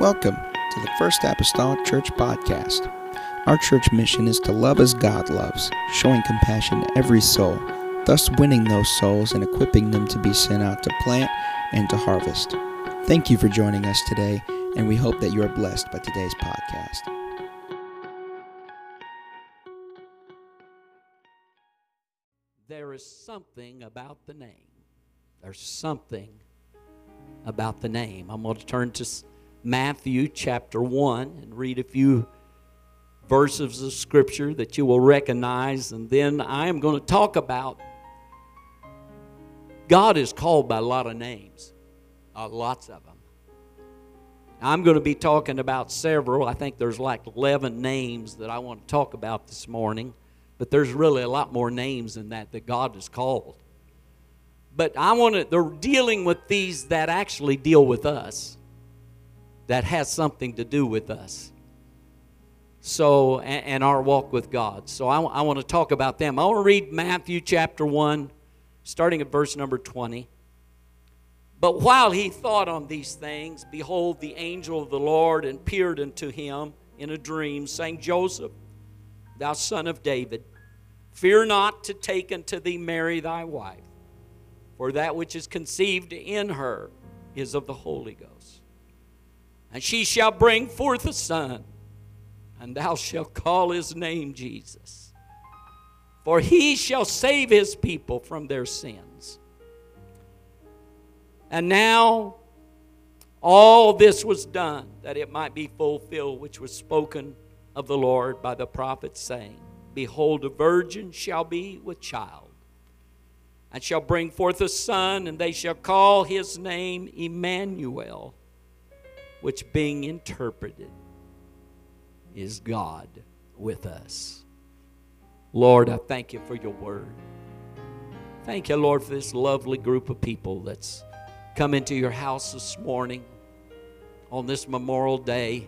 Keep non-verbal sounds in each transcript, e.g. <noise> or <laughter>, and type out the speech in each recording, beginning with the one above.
Welcome to the First Apostolic Church Podcast. Our church mission is to love as God loves, showing compassion to every soul, thus winning those souls and equipping them to be sent out to plant and to harvest. Thank you for joining us today, and we hope that you are blessed by today's podcast. There is something about the name. There's something about the name. I'm going to turn to Matthew chapter 1 and read a few verses of scripture that you will recognize, and then I am going to talk about God is called by a lot of names, uh, lots of them. I'm going to be talking about several. I think there's like 11 names that I want to talk about this morning, but there's really a lot more names than that that God has called. But I want to, they're dealing with these that actually deal with us, that has something to do with us. So, and, and our walk with God. So I, I want to talk about them. I want to read Matthew chapter 1, starting at verse number 20. But while he thought on these things, behold, the angel of the Lord appeared unto him in a dream, saying, Joseph, thou son of David, fear not to take unto thee Mary thy wife, for that which is conceived in her is of the Holy Ghost. And she shall bring forth a son, and thou shalt call his name Jesus. For he shall save his people from their sins. And now all this was done that it might be fulfilled, which was spoken of the Lord by the prophet, saying, Behold, a virgin shall be with child, and shall bring forth a son, and they shall call his name Emmanuel, which being interpreted is God with us. Lord, I thank you for your word. Thank you, Lord, for this lovely group of people that's come into your house this morning on this Memorial Day.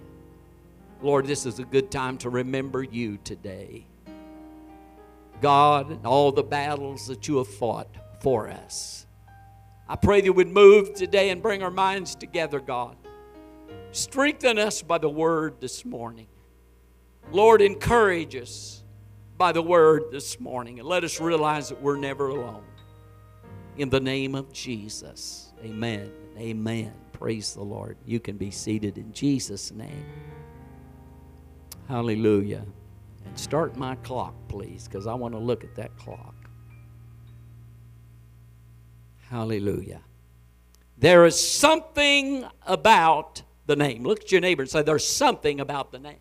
Lord, this is a good time to remember you today. God, and all the battles that you have fought for us. I pray that you would move today and bring our minds together, God. Strengthen us by the word this morning. Lord, encourage us by the word this morning and let us realize that we're never alone. In the name of Jesus, amen. Amen. Praise the Lord. You can be seated in Jesus' name. Hallelujah. And start my clock, please, because I want to look at that clock. Hallelujah. There is something about the name. Look at your neighbor and say, There's something about the name.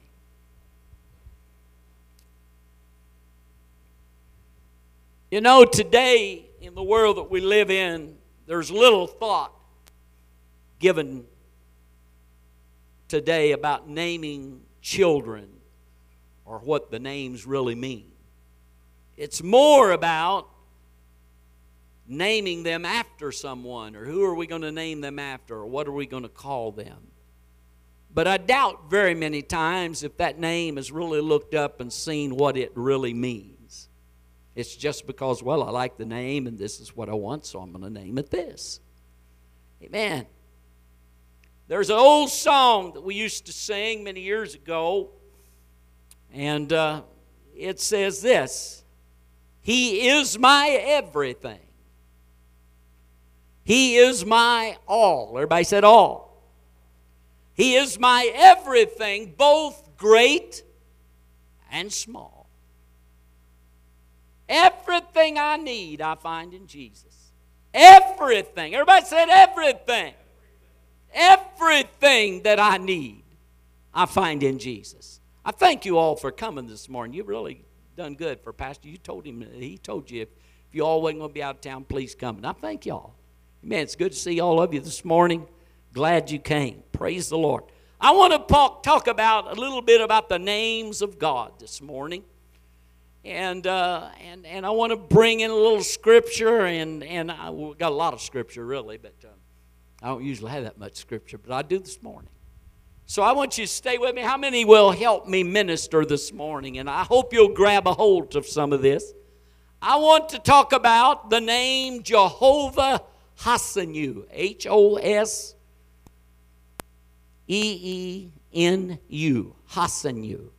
You know, today in the world that we live in, there's little thought given today about naming children or what the names really mean. It's more about naming them after someone or who are we going to name them after or what are we going to call them. But I doubt very many times if that name has really looked up and seen what it really means. It's just because, well, I like the name and this is what I want, so I'm going to name it this. Amen. There's an old song that we used to sing many years ago, and uh, it says this He is my everything. He is my all. Everybody said all. He is my everything, both great and small. Everything I need, I find in Jesus. Everything. Everybody said everything. Everything that I need, I find in Jesus. I thank you all for coming this morning. You've really done good for Pastor. You told him, he told you if, if you all wasn't going to be out of town, please come. And I thank y'all. Man, it's good to see all of you this morning. Glad you came. Praise the Lord. I want to talk, about a little bit about the names of God this morning. And, uh, and, and I want to bring in a little scripture, and, and I got a lot of scripture really, but uh, I don't usually have that much scripture, but I do this morning. So I want you to stay with me. How many will help me minister this morning? And I hope you'll grab a hold of some of this. I want to talk about the name Jehovah Hoseenu, H O S E E N U, Hoseenu,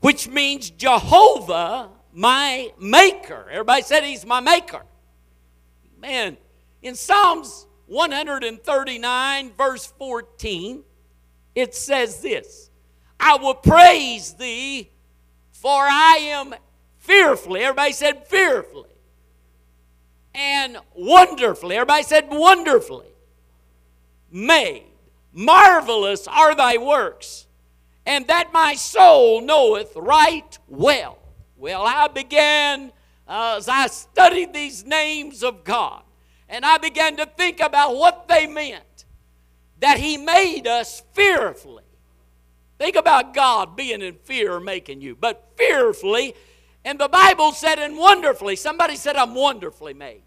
which means Jehovah, my maker. Everybody said he's my maker. Man, in Psalms 139, verse 14, it says this I will praise thee, for I am fearfully. Everybody said fearfully. And wonderfully. Everybody said wonderfully. Made. Marvelous are thy works, and that my soul knoweth right well. Well, I began uh, as I studied these names of God, and I began to think about what they meant. That He made us fearfully. Think about God being in fear making you, but fearfully. And the Bible said, and wonderfully. Somebody said, I'm wonderfully made.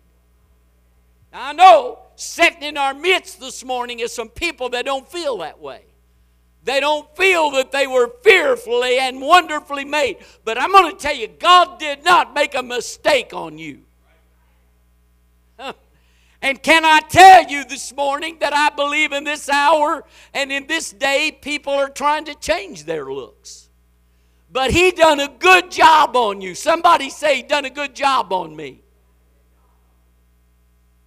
Now, I know sitting in our midst this morning is some people that don't feel that way. They don't feel that they were fearfully and wonderfully made. But I'm going to tell you, God did not make a mistake on you. <laughs> And can I tell you this morning that I believe in this hour and in this day, people are trying to change their looks. But He done a good job on you. Somebody say, He done a good job on me.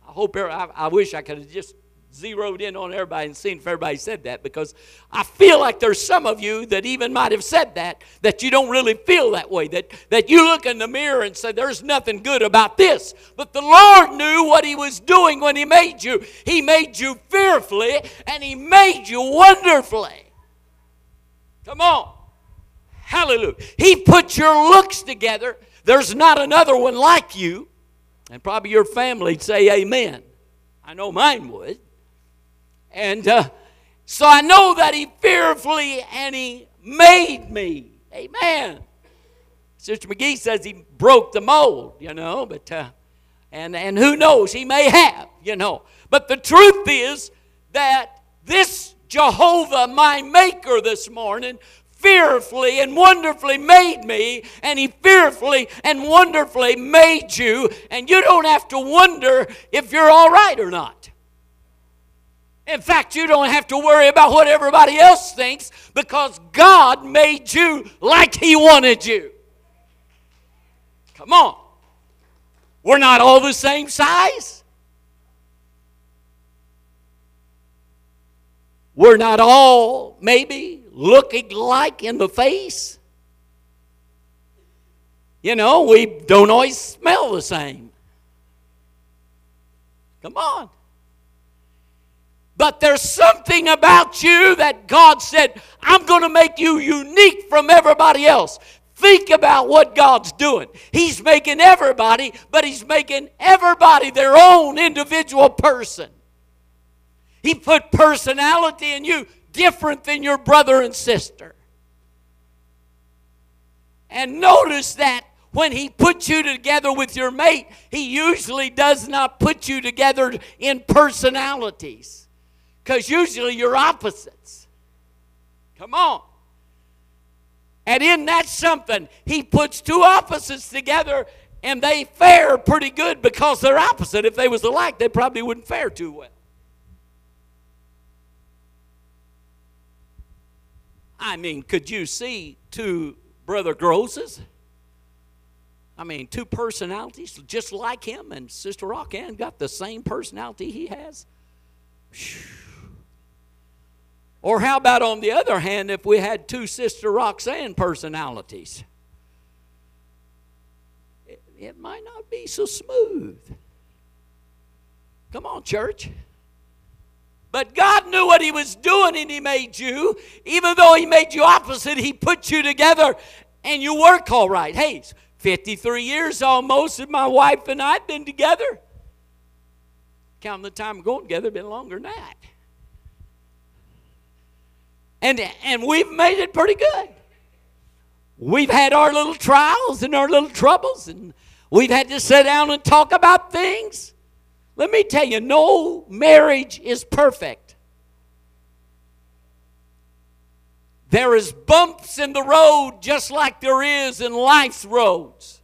I hope, I, wish I could have just zeroed in on everybody and seen if everybody said that because I feel like there's some of you that even might have said that, that you don't really feel that way. That, that you look in the mirror and say, There's nothing good about this. But the Lord knew what He was doing when He made you. He made you fearfully and He made you wonderfully. Come on. Hallelujah. He put your looks together. There's not another one like you. And probably your family'd say amen. I know mine would. And uh, so I know that He fearfully and He made me. Amen. Sister McGee says He broke the mold, you know, but uh, and and who knows? He may have, you know. But the truth is that this Jehovah, my Maker, this morning, fearfully and wonderfully made me, and He fearfully and wonderfully made you, and you don't have to wonder if you're all right or not. In fact, you don't have to worry about what everybody else thinks because God made you like He wanted you. Come on. We're not all the same size. We're not all maybe looking like in the face. You know, we don't always smell the same. Come on. But there's something about you that God said, I'm going to make you unique from everybody else. Think about what God's doing. He's making everybody, but He's making everybody their own individual person. He put personality in you different than your brother and sister. And notice that when he puts you together with your mate, he usually does not put you together in personalities because usually you're opposites. Come on. And in that something, he puts two opposites together and they fare pretty good because they're opposite. If they was alike, they probably wouldn't fare too well. I mean, could you see two Brother Grosses? I mean, two personalities just like him, and Sister Roxanne got the same personality he has. Or how about on the other hand, if we had two Sister Roxanne personalities? It, it might not be so smooth. Come on, church. But God knew what He was doing and He made you. Even though He made you opposite, He put you together and you work all right. Hey, 53 years almost, and my wife and I have been together. Counting the time going together, been longer than that. And, and we've made it pretty good. We've had our little trials and our little troubles, and we've had to sit down and talk about things. Let me tell you, no marriage is perfect. There is bumps in the road just like there is in life's roads.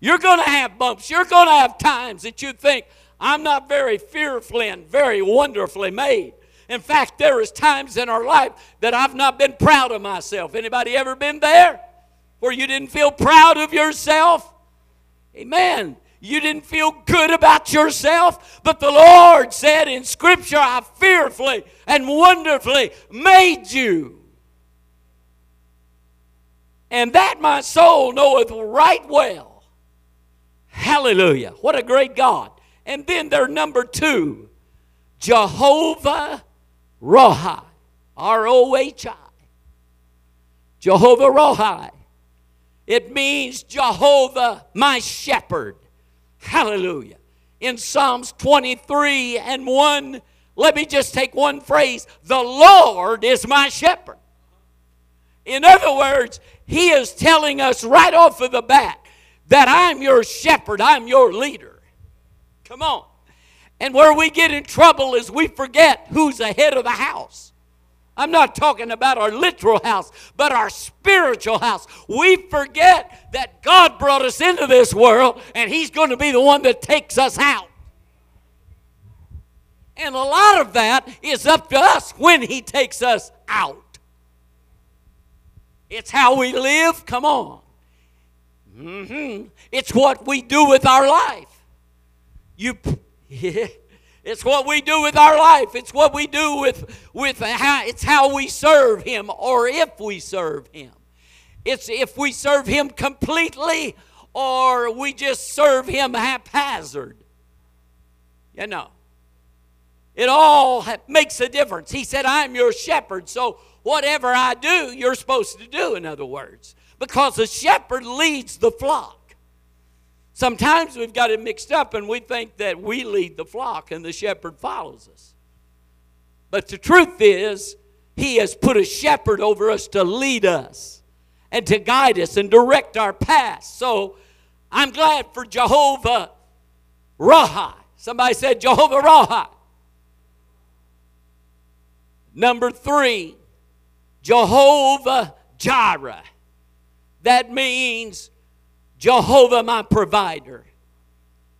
You're going to have bumps. You're going to have times that you think, I'm not very fearfully and very wonderfully made. In fact, there is times in our life that I've not been proud of myself. Anybody ever been there? Where you didn't feel proud of yourself? Amen. You didn't feel good about yourself, but the Lord said in Scripture, I fearfully and wonderfully made you. And that my soul knoweth right well. Hallelujah. What a great God. And then there number two, Jehovah Rohi. R O H I. Jehovah Rohi. It means Jehovah my shepherd. Hallelujah. In Psalms 23 and 1, let me just take one phrase the Lord is my shepherd. In other words, he is telling us right off of the bat that I'm your shepherd, I'm your leader. Come on. And where we get in trouble is we forget who's the head of the house. I'm not talking about our literal house, but our spiritual house. We forget that God brought us into this world and He's going to be the one that takes us out. And a lot of that is up to us when He takes us out. It's how we live. Come on. Mm-hmm. It's what we do with our life. You, <laughs> it's what we do with our life. It's what we do with with how, it's how we serve Him, or if we serve Him. It's if we serve Him completely, or we just serve Him haphazard. You know, it all makes a difference. He said, "I'm your shepherd." So whatever I do, you're supposed to do, in other words, because the shepherd leads the flock. Sometimes we've got it mixed up and we think that we lead the flock and the shepherd follows us. But the truth is, he has put a shepherd over us to lead us and to guide us and direct our path. So I'm glad for Jehovah Raha. Somebody said Jehovah Raha. Number three, Jehovah Jireh. That means Jehovah my provider.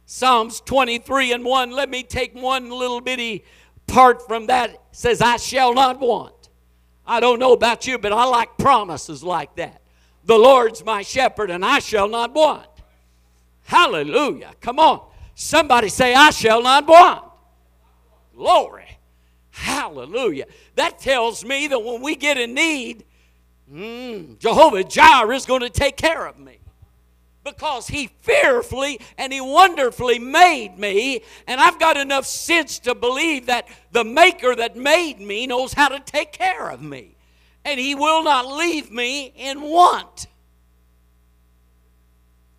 Psalms 23 and 1. Let me take one little bitty part from that. It says, I shall not want. I don't know about you, but I like promises like that. The Lord's my shepherd, and I shall not want. Hallelujah. Come on. Somebody say, I shall not want. Glory. Hallelujah. That tells me that when we get in need, mm, Jehovah Jireh is going to take care of me. Because he fearfully and he wonderfully made me, and I've got enough sense to believe that the Maker that made me knows how to take care of me. And he will not leave me in want.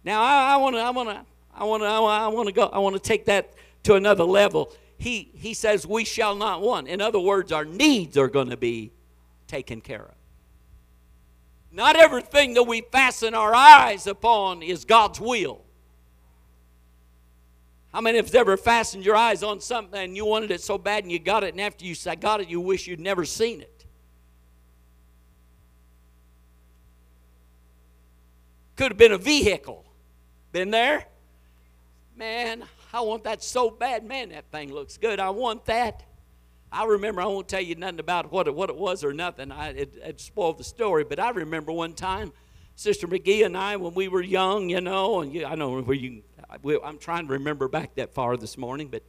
Now I want to, I want to, I want to, I want to go. I want to take that to another level he, he says we shall not want. In other words, our needs are going to be taken care of. Not everything that we fasten our eyes upon is God's will. How many have ever fastened your eyes on something and you wanted it so bad and you got it, and after you got it, you wish you'd never seen it? Could have been a vehicle. Been there? Man, I want that so bad. Man, that thing looks good. I want that. I remember, I won't tell you nothing about what it, what it was or nothing. I, it, it spoiled the story. But I remember one time, Sister McGee and I, when we were young, you know, and you, I know where you, I'm trying to remember back that far this morning, but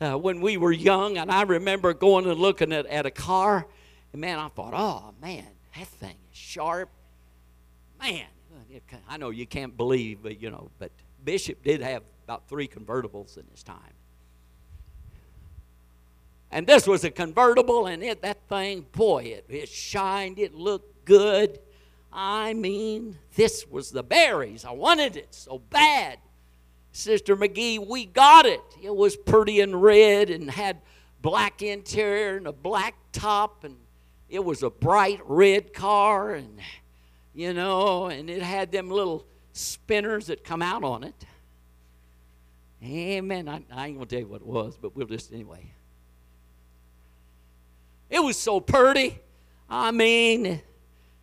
uh, when we were young, and I remember going and looking at, at a car, and man, I thought, oh man, that thing is sharp. Man, I know you can't believe, but you know, but Bishop did have about three convertibles in his time. And this was a convertible, and it, that thing, boy, it, it shined, it looked good. I mean, this was the berries. I wanted it so bad. Sister McGee, we got it. It was pretty and red and had black interior and a black top, and it was a bright red car, and you know, and it had them little spinners that come out on it. Amen. I, I ain't to tell you what it was, but we'll just, anyway. It was so pretty. I mean,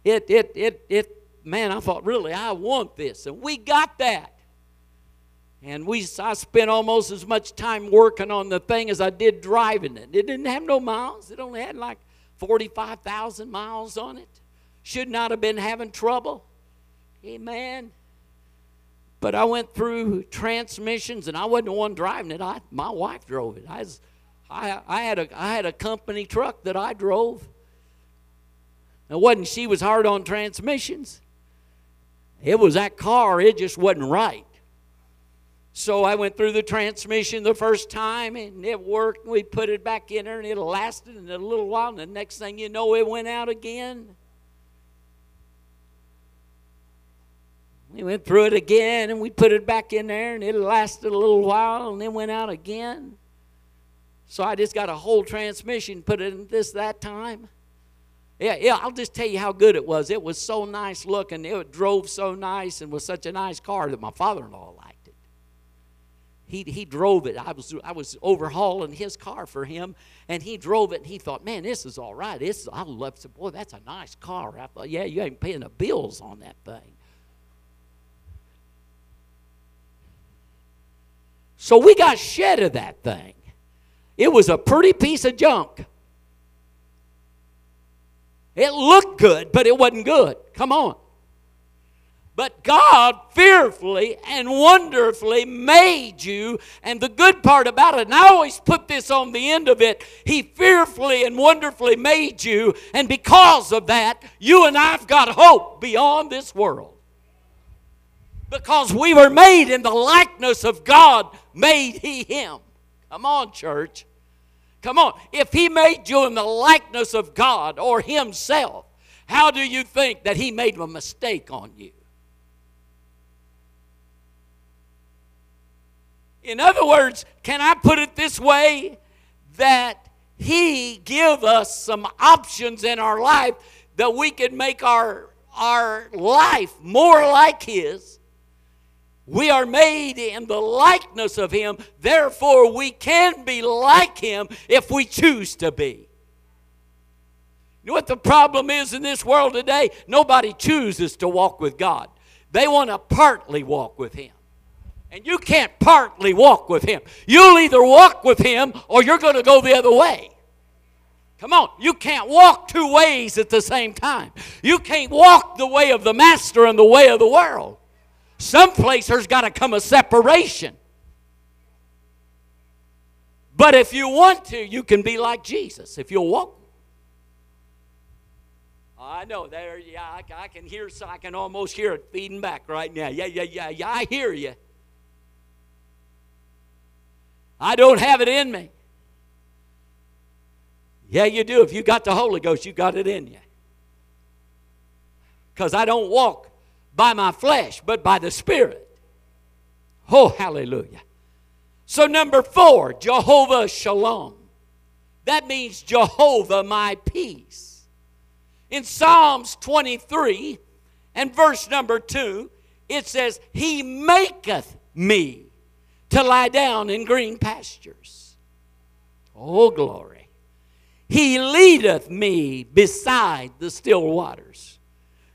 it, it, it, it, man, I thought, really, I want this. And we got that. And we, I spent almost as much time working on the thing as I did driving it. It didn't have no miles. It only had like 45,000 miles on it. Should not have been having trouble. Amen. But I went through transmissions, and I wasn't the one driving it. I, my wife drove it. I, was, I, I, had a, I had a company truck that I drove. It wasn't she was hard on transmissions. It was that car, it just wasn't right. So I went through the transmission the first time and it worked. We put it back in there and it lasted a little while. And the next thing you know, it went out again. We went through it again and we put it back in there and it lasted a little while and then went out again. So I just got a whole transmission, put it in this that time. Yeah, yeah, I'll just tell you how good it was. It was so nice looking. It drove so nice and was such a nice car that my father in law liked it. He, he drove it. I was, I was overhauling his car for him, and he drove it, and he thought, man, this is all right. This, I love it. Boy, that's a nice car. I thought, yeah, you ain't paying the bills on that thing. So we got shed of that thing. It was a pretty piece of junk. It looked good, but it wasn't good. Come on. But God fearfully and wonderfully made you. And the good part about it, and I always put this on the end of it, He fearfully and wonderfully made you. And because of that, you and I've got hope beyond this world. Because we were made in the likeness of God, made He Him. Come on, church. Come on. If He made you in the likeness of God or Himself, how do you think that He made a mistake on you? In other words, can I put it this way? That He give us some options in our life that we can make our, our life more like His we are made in the likeness of Him, therefore, we can be like Him if we choose to be. You know what the problem is in this world today? Nobody chooses to walk with God, they want to partly walk with Him. And you can't partly walk with Him. You'll either walk with Him or you're going to go the other way. Come on, you can't walk two ways at the same time. You can't walk the way of the Master and the way of the world. Someplace there's got to come a separation. But if you want to, you can be like Jesus if you'll walk. Oh, I know there. Yeah, I, I can hear. So I can almost hear it feeding back right now. Yeah, yeah, yeah, yeah. I hear you. I don't have it in me. Yeah, you do. If you got the Holy Ghost, you got it in you. Because I don't walk by my flesh, but by the Spirit. Oh, hallelujah. So, number four, Jehovah Shalom. That means Jehovah, my peace. In Psalms 23 and verse number 2, it says, He maketh me to lie down in green pastures. Oh, glory. He leadeth me beside the still waters.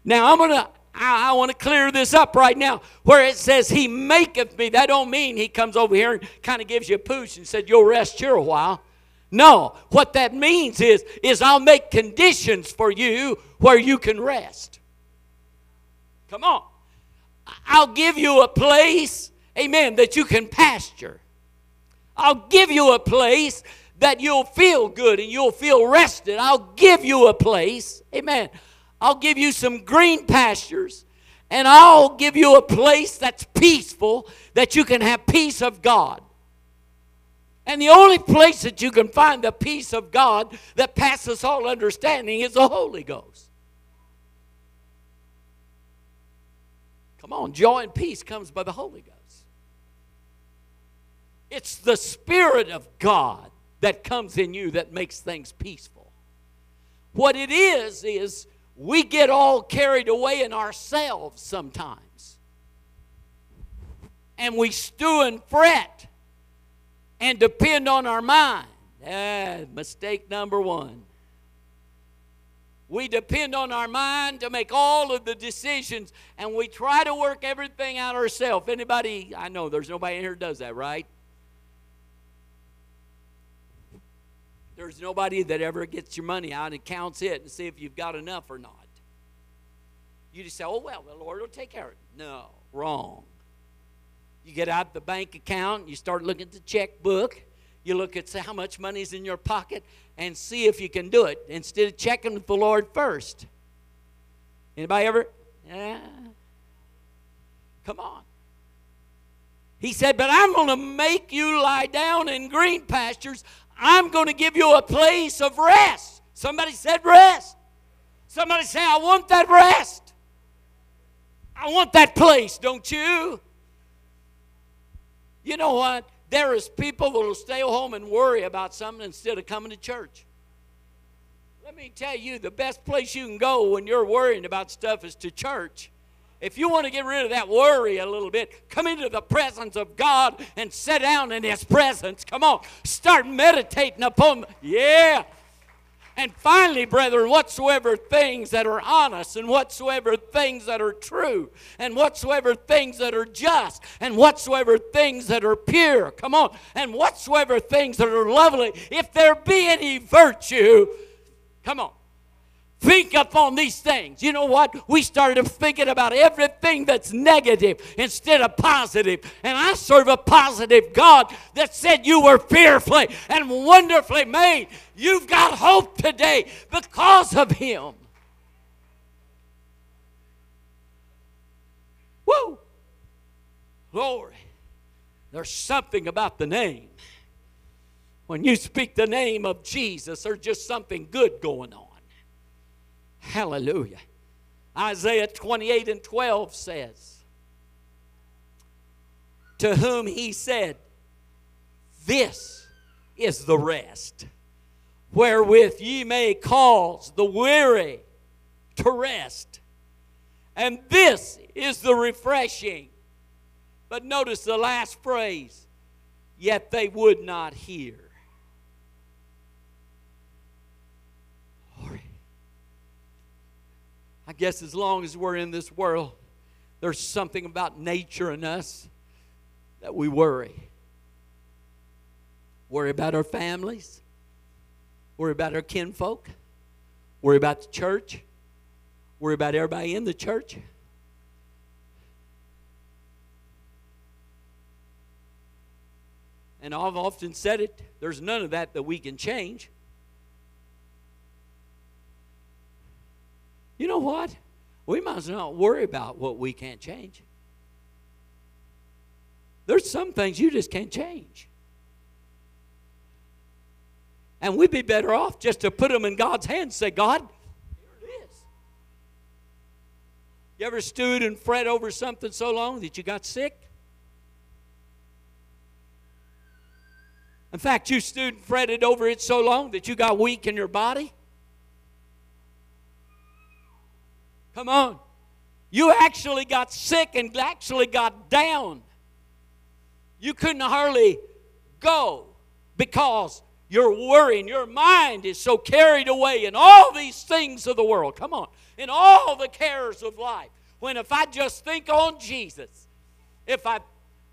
Now, I'm going to I, I want to clear this up right now. Where it says he maketh me, that don't mean he comes over here and kind of gives you a pooch and said, You'll rest here a while. No, what that means is, is I'll make conditions for you where you can rest. Come on. I'll give you a place, amen, that you can pasture. I'll give you a place that you'll feel good and you'll feel rested. I'll give you a place, amen, I'll give you some green pastures, and I'll give you a place that's peaceful, that you can have peace of God. And the only place that you can find the peace of God that passes all understanding is the Holy Ghost. Come on, joy and peace comes by the Holy Ghost. It's the Spirit of God that comes in you that makes things peaceful. What it is, is we get all carried away in ourselves sometimes. And we stew and fret and depend on our mind. Ah, mistake number one. we depend on our mind to make all of the decisions and we try to work everything out ourselves. Anybody, I know there's nobody in here does that, right? There's nobody that ever gets your money out and counts it and see if you've got enough or not. You just say, oh, well, the Lord will take care of it. No, wrong. You get out the bank account, you start looking at the checkbook, you look at how much money's in your pocket, and see if you can do it instead of checking with the Lord first. Anybody ever? Yeah. Come on. He said, But I'm going to make you lie down in green pastures. I'm going to give you a place of rest. Somebody said rest. Somebody say, I want that rest. I want that place, don't you? You know what? There is people that will stay home and worry about something instead of coming to church. Let me tell you, the best place you can go when you're worrying about stuff is to church. If you want to get rid of that worry a little bit, come into the presence of God and sit down in His presence. Come on, start meditating upon. Yeah. And finally, brethren, whatsoever things that are honest, and whatsoever things that are true, and whatsoever things that are just, and whatsoever things that are pure, come on, and whatsoever things that are lovely, if there be any virtue, come on, think upon these things. You know what? We started thinking about everything that's negative instead of positive. And I serve a positive God that said you were fearfully and wonderfully made. You've got hope today because of Him. Woo! Glory. There's something about the name. When you speak the name of Jesus, there's just something good going on. Hallelujah. Isaiah 28 and 12 says, To whom he said, This is the rest, wherewith ye may cause the weary to rest. And this is the refreshing. But notice the last phrase, yet they would not hear. I guess as long as we're in this world, there's something about nature in us that we worry. Worry about our families, worry about our kinfolk, worry about the church, worry about everybody in the church. And I've often said it, there's none of that that we can change. You know what? We might as well not worry about what we can't change. There's some things you just can't change. And we'd be better off just to put them in God's hands say, God, here it is. You ever stewed and fret over something so long that you got sick? In fact, you stewed and fretted over it so long that you got weak in your body? Come on. You actually got sick and actually got down. You couldn't hardly go because you're worrying. Your mind is so carried away in all these things of the world. Come on. In all the cares of life. When if I just think on Jesus, if I,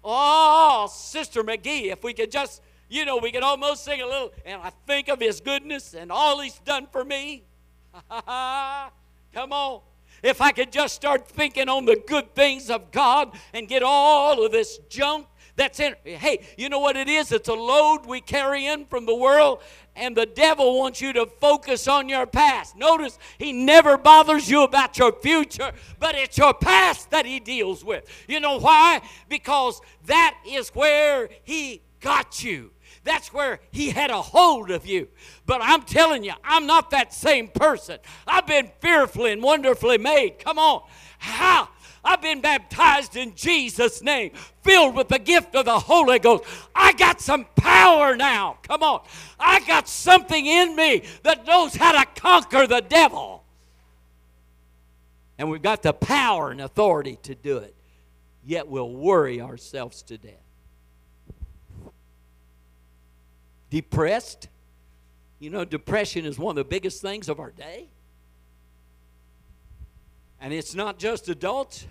oh, Sister McGee, if we could just, you know, we could almost sing a little, and I think of His goodness and all He's done for me. <laughs> Come on. If I could just start thinking on the good things of God and get all of this junk that's in. Hey, you know what it is? It's a load we carry in from the world, and the devil wants you to focus on your past. Notice he never bothers you about your future, but it's your past that he deals with. You know why? Because that is where he got you. That's where he had a hold of you. But I'm telling you, I'm not that same person. I've been fearfully and wonderfully made. Come on. How? I've been baptized in Jesus' name, filled with the gift of the Holy Ghost. I got some power now. Come on. I got something in me that knows how to conquer the devil. And we've got the power and authority to do it. Yet we'll worry ourselves to death. Depressed. You know, depression is one of the biggest things of our day. And it's not just adults.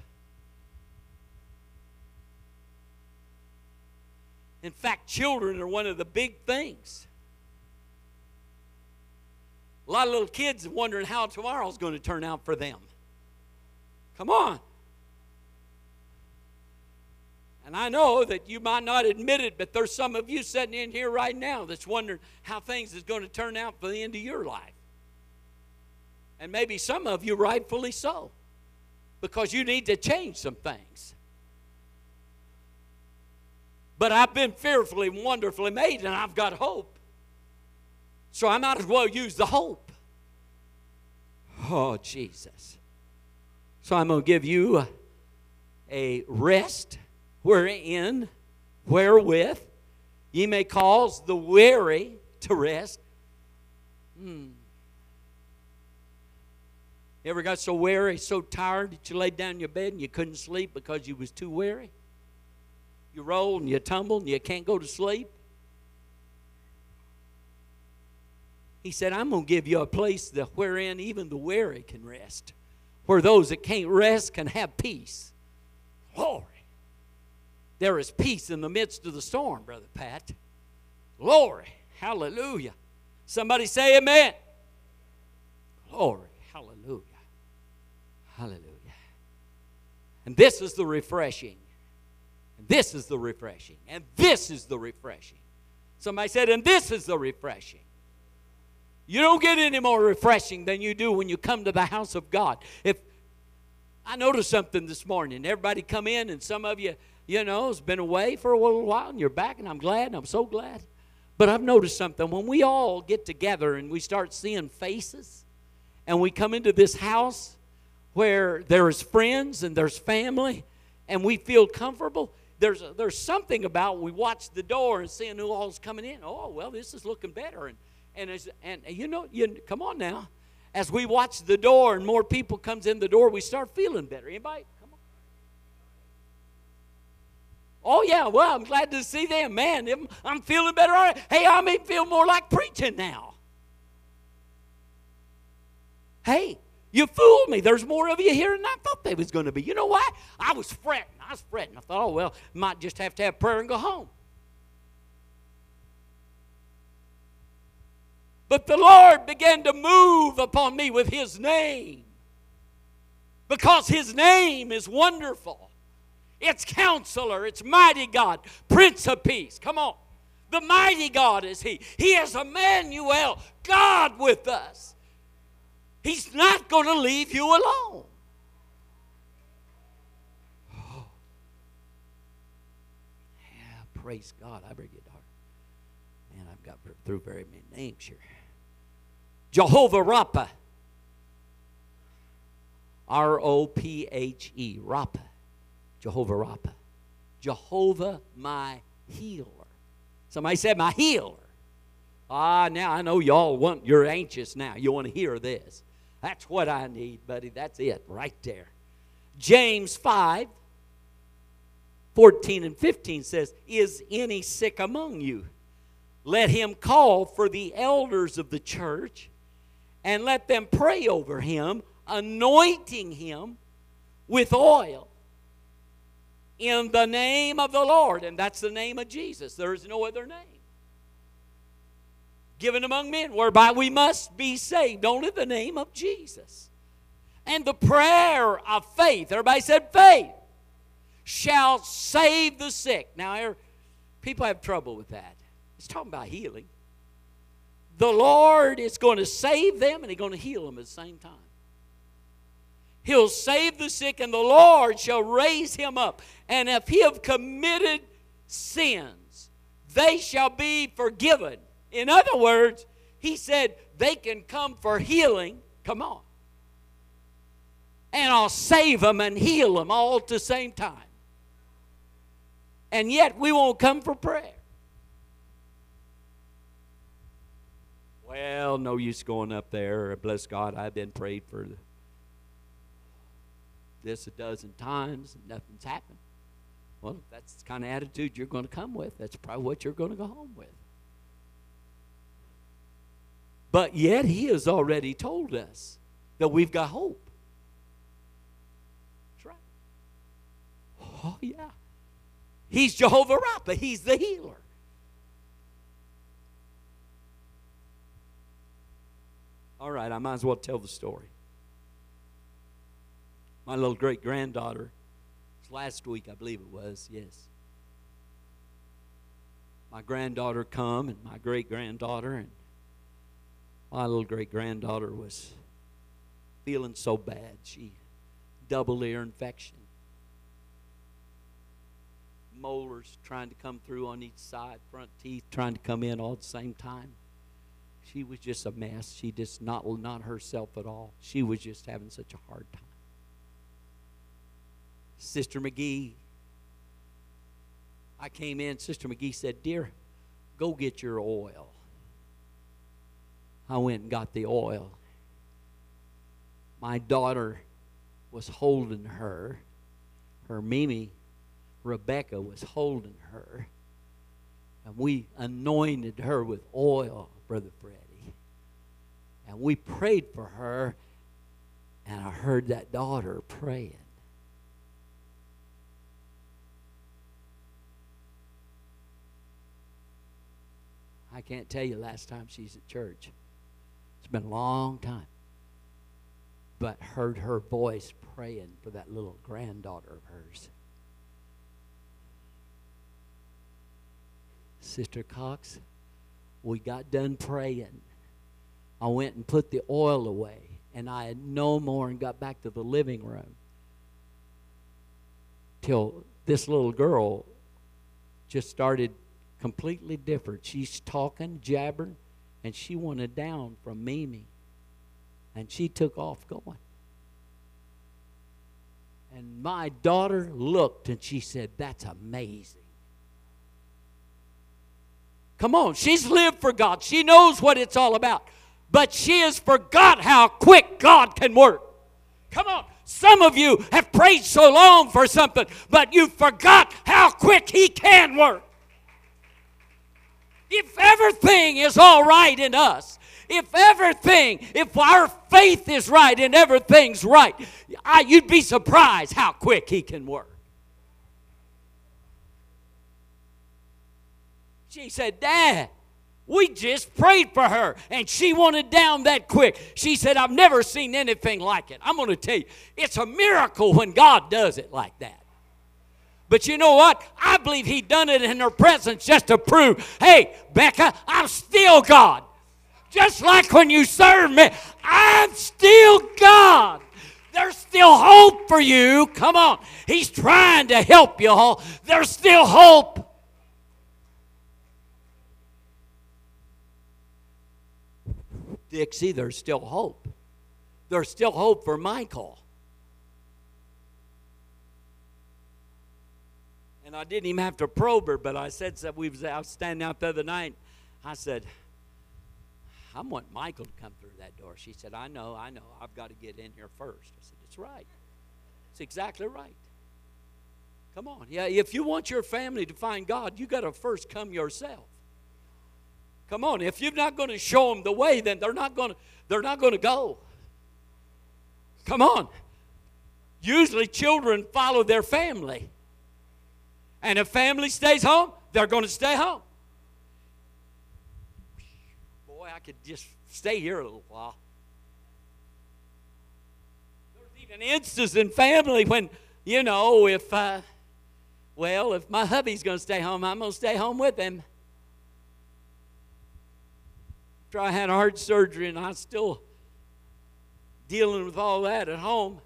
In fact, children are one of the big things. A lot of little kids are wondering how tomorrow's going to turn out for them. Come on. And I know that you might not admit it, but there's some of you sitting in here right now that's wondering how things is going to turn out for the end of your life. And maybe some of you rightfully so, because you need to change some things. But I've been fearfully and wonderfully made, and I've got hope. So I might as well use the hope. Oh, Jesus. So I'm going to give you a rest wherein, wherewith ye may cause the weary to rest. Hmm. Ever got so weary, so tired that you laid down in your bed and you couldn't sleep because you was too weary? You roll and you tumble and you can't go to sleep. He said, I'm going to give you a place that wherein even the weary can rest, where those that can't rest can have peace. Glory. There is peace in the midst of the storm, Brother Pat. Glory. Hallelujah. Somebody say amen. Glory. Hallelujah. Hallelujah. And this is the refreshing. And this is the refreshing. And this is the refreshing. Somebody said, and this is the refreshing. You don't get any more refreshing than you do when you come to the house of God. If I noticed something this morning, everybody come in, and some of you, you know, it's been away for a little while, and you're back, and I'm glad, and I'm so glad. But I've noticed something. When we all get together and we start seeing faces, and we come into this house where there's friends and there's family, and we feel comfortable, there's, there's something about we watch the door and seeing who all's coming in. Oh, well, this is looking better. And, and, as, and you know, you, come on now. As we watch the door and more people comes in the door, we start feeling better. Anybody? Come on. Oh, yeah, well, I'm glad to see them. Man, I'm feeling better. Hey, I may feel more like preaching now. Hey, you fooled me. There's more of you here than I thought there was going to be. You know why? I was fretting. I was fretting. I thought, oh, well, might just have to have prayer and go home. But the Lord began to move upon me with His name. Because His name is wonderful. It's counselor, it's mighty God, Prince of Peace. Come on. The mighty God is He. He is Emmanuel, God with us. He's not going to leave you alone. Oh. Yeah, praise God. I bring it hard. Man, I've got through very many names here. Jehovah Rapha. R O P H E, Rapha. Jehovah Rapha. Jehovah my healer. Somebody said, my healer. Ah, now I know y'all want, you're anxious now. You want to hear this. That's what I need, buddy. That's it right there. James 5 14 and 15 says, Is any sick among you? Let him call for the elders of the church and let them pray over him, anointing him with oil in the name of the Lord. And that's the name of Jesus. There is no other name given among men whereby we must be saved. Only the name of Jesus. And the prayer of faith, everybody said faith, shall save the sick. Now, er, people have trouble with that. It's talking about healing the Lord is going to save them and He's going to heal them at the same time. He'll save the sick, and the Lord shall raise him up. And if he have committed sins, they shall be forgiven. In other words, he said they can come for healing. Come on. And I'll save them and heal them all at the same time. And yet we won't come for prayer. Well, no use going up there. Bless God, I've been prayed for this a dozen times and nothing's happened. Well, that's the kind of attitude you're going to come with. That's probably what you're going to go home with. But yet, He has already told us that we've got hope. That's right. Oh, yeah. He's Jehovah Rapha, He's the healer. All right, I might as well tell the story. My little great granddaughter, last week, I believe it was, yes. My granddaughter come and my great granddaughter and my little great granddaughter was feeling so bad. She double ear infection. Molars trying to come through on each side, front teeth trying to come in all at the same time. She was just a mess. She just not not herself at all. She was just having such a hard time. Sister McGee, I came in. Sister McGee said, "Dear, go get your oil." I went and got the oil. My daughter was holding her. Her Mimi, Rebecca, was holding her. And we anointed her with oil, Brother Freddie. And we prayed for her. And I heard that daughter praying. I can't tell you last time she's at church It's been a long time. But heard her voice praying for that little granddaughter of hers. Sister Cox, we got done praying. I went and put the oil away, and I had no more and got back to the living room. Till this little girl just started completely different. She's talking, jabbering and she wanted down from Mimi. And she took off going. And my daughter looked and she said, That's amazing. Come on, she's lived for God. She knows what it's all about. But she has forgot how quick God can work. Come on. Some of you have prayed so long for something, but you forgot how quick He can work. If everything is all right in us, if everything, if our faith is right and everything's right, I, you'd be surprised how quick He can work. She said, Dad, we just prayed for her and she wanted down that quick. She said, I've never seen anything like it. I'm going to tell you, it's a miracle when God does it like that. But you know what? I believe he done it in her presence just to prove, hey, Becca, I'm still God. Just like when you serve me, I'm still God. There's still hope for you. Come on. He's trying to help you all. There's still hope. Dixie, there's still hope. There's still hope for Michael. And I didn't even have to probe her, but I said, so we was out standing out the other night. I said, I want Michael to come through that door. She said, I know, I know. I've got to get in here first. I said, It's right. It's exactly right. Come on. Yeah, if you want your family to find God, you got to first come yourself. Come on. If you're not going to show them the way, then they're not going to they're not going to go. Come on. Usually children follow their family. And if family stays home, they're going to stay home. Boy, I could just stay here a little while. There's even instances in family when, you know, if, uh, well, if my hubby's going to stay home, I'm going to stay home with him. After I had heart surgery and I'm still dealing with all that at home,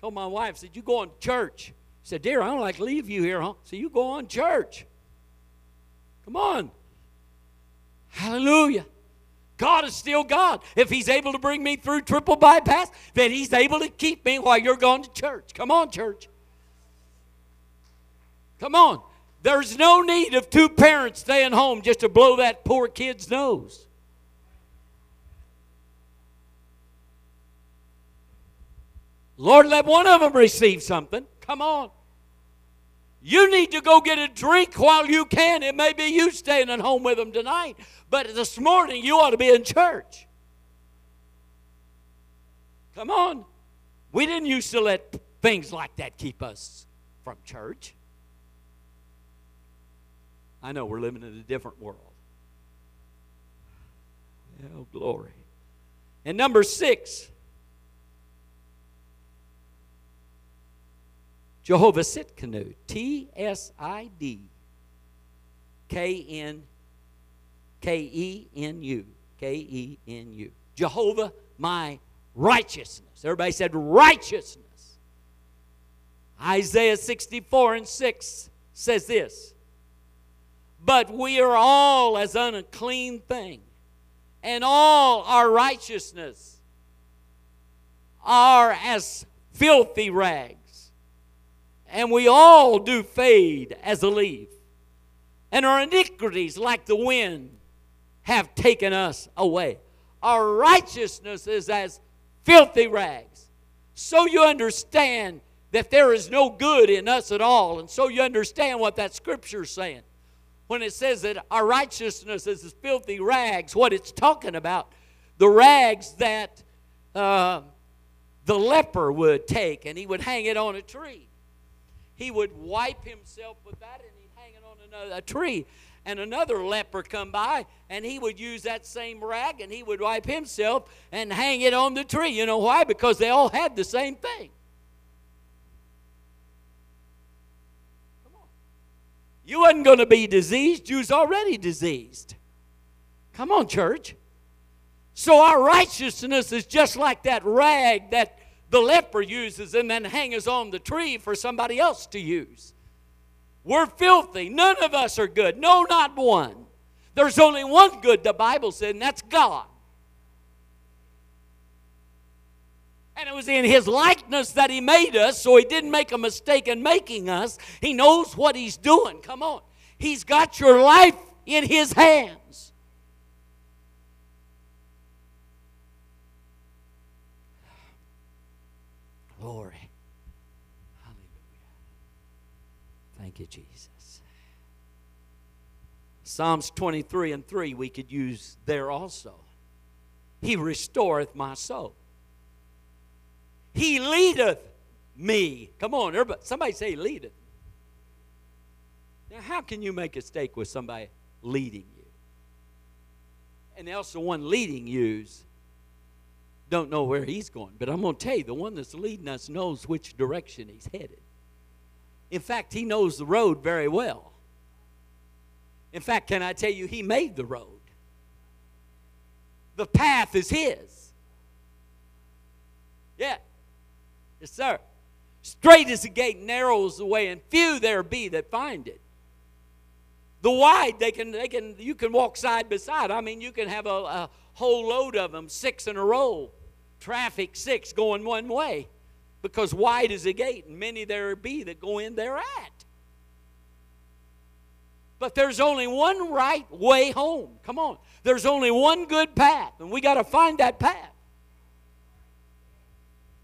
told my wife, said, you going to church said, Dear, I don't like to leave you here, huh? So you go on church. Come on. Hallelujah. God is still God. If He's able to bring me through triple bypass, then He's able to keep me while you're going to church. Come on, church. Come on. There's no need of two parents staying home just to blow that poor kid's nose. Lord, let one of them receive something. Come on. You need to go get a drink while you can. It may be you staying at home with them tonight, but this morning you ought to be in church. Come on. We didn't used to let things like that keep us from church. I know we're living in a different world. Oh, glory. And number six, Jehovah Tsidkenu. T S I D K N K E N U. K E N U. Jehovah, my righteousness. Everybody said righteousness. Isaiah 64 and 6 says this But we are all as unclean thing, and all our righteousness are as filthy rags and we all do fade as a leaf. And our iniquities, like the wind, have taken us away. Our righteousness is as filthy rags. So you understand that there is no good in us at all. And so you understand what that scripture is saying. When it says that our righteousness is as filthy rags, what it's talking about, the rags that uh, the leper would take and he would hang it on a tree he would wipe himself with that and he'd hang it on another, a tree. And another leper come by and he would use that same rag and he would wipe himself and hang it on the tree. You know why? Because they all had the same thing. Come on. You wasn't going to be diseased, you was already diseased. Come on, church. So our righteousness is just like that rag that the leper uses and then hangs on the tree for somebody else to use. We're filthy. None of us are good. No, not one. There's only one good, the Bible said, and that's God. And it was in His likeness that He made us, so He didn't make a mistake in making us. He knows what He's doing. Come on. He's got your life in His hands. Glory. Hallelujah. Thank you, Jesus. Psalms 23 and 3 we could use there also. He restoreth my soul. He leadeth me. Come on, everybody. Somebody say leadeth. Now, how can you make a mistake with somebody leading you? And else the one leading you's don't know where he's going. But I'm going to tell you, the one that's leading us knows which direction he's headed. In fact, he knows the road very well. In fact, can I tell you, he made the road. The path is his. Yeah. Yes, sir. Straight is the gate, narrow is the way, and few there be that find it. The wide, they can, they can, you can walk side by side. I mean, you can have a, a whole load of them, six in a row. Traffic, six going one way. Because wide is the gate, and many there be that go in thereat. But there's only one right way home. Come on. There's only one good path, and we got to find that path.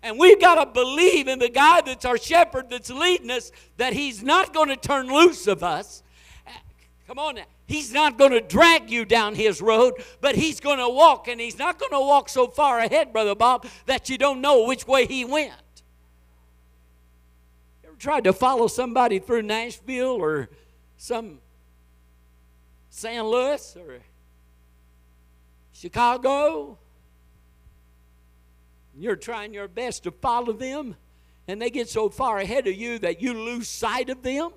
And we've got to believe in the guy that's our shepherd that's leading us that he's not going to turn loose of us. Come on now. He's not going to drag you down his road, but he's going to walk, and he's not going to walk so far ahead, Brother Bob, that you don't know which way he went. You ever tried to follow somebody through Nashville or some St. Louis or Chicago? You're trying your best to follow them, and they get so far ahead of you that you lose sight of them.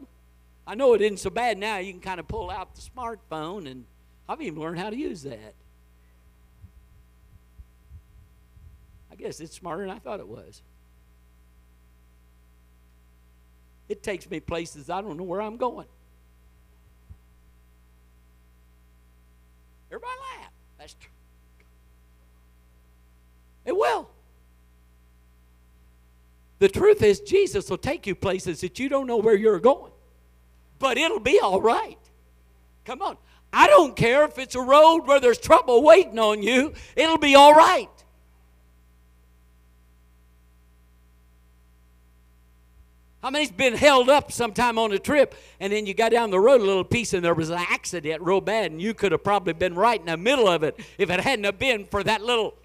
I know it isn't so bad now. You can kind of pull out the smartphone, and I've even learned how to use that. I guess it's smarter than I thought it was. It takes me places I don't know where I'm going. Everybody laugh. That's true. It will. The truth is, Jesus will take you places that you don't know where you're going but it'll be all right. Come on. I don't care if it's a road where there's trouble waiting on you, it'll be all right. How many's been held up sometime on a trip and then you got down the road a little piece and there was an accident real bad and you could have probably been right in the middle of it if it hadn't been for that little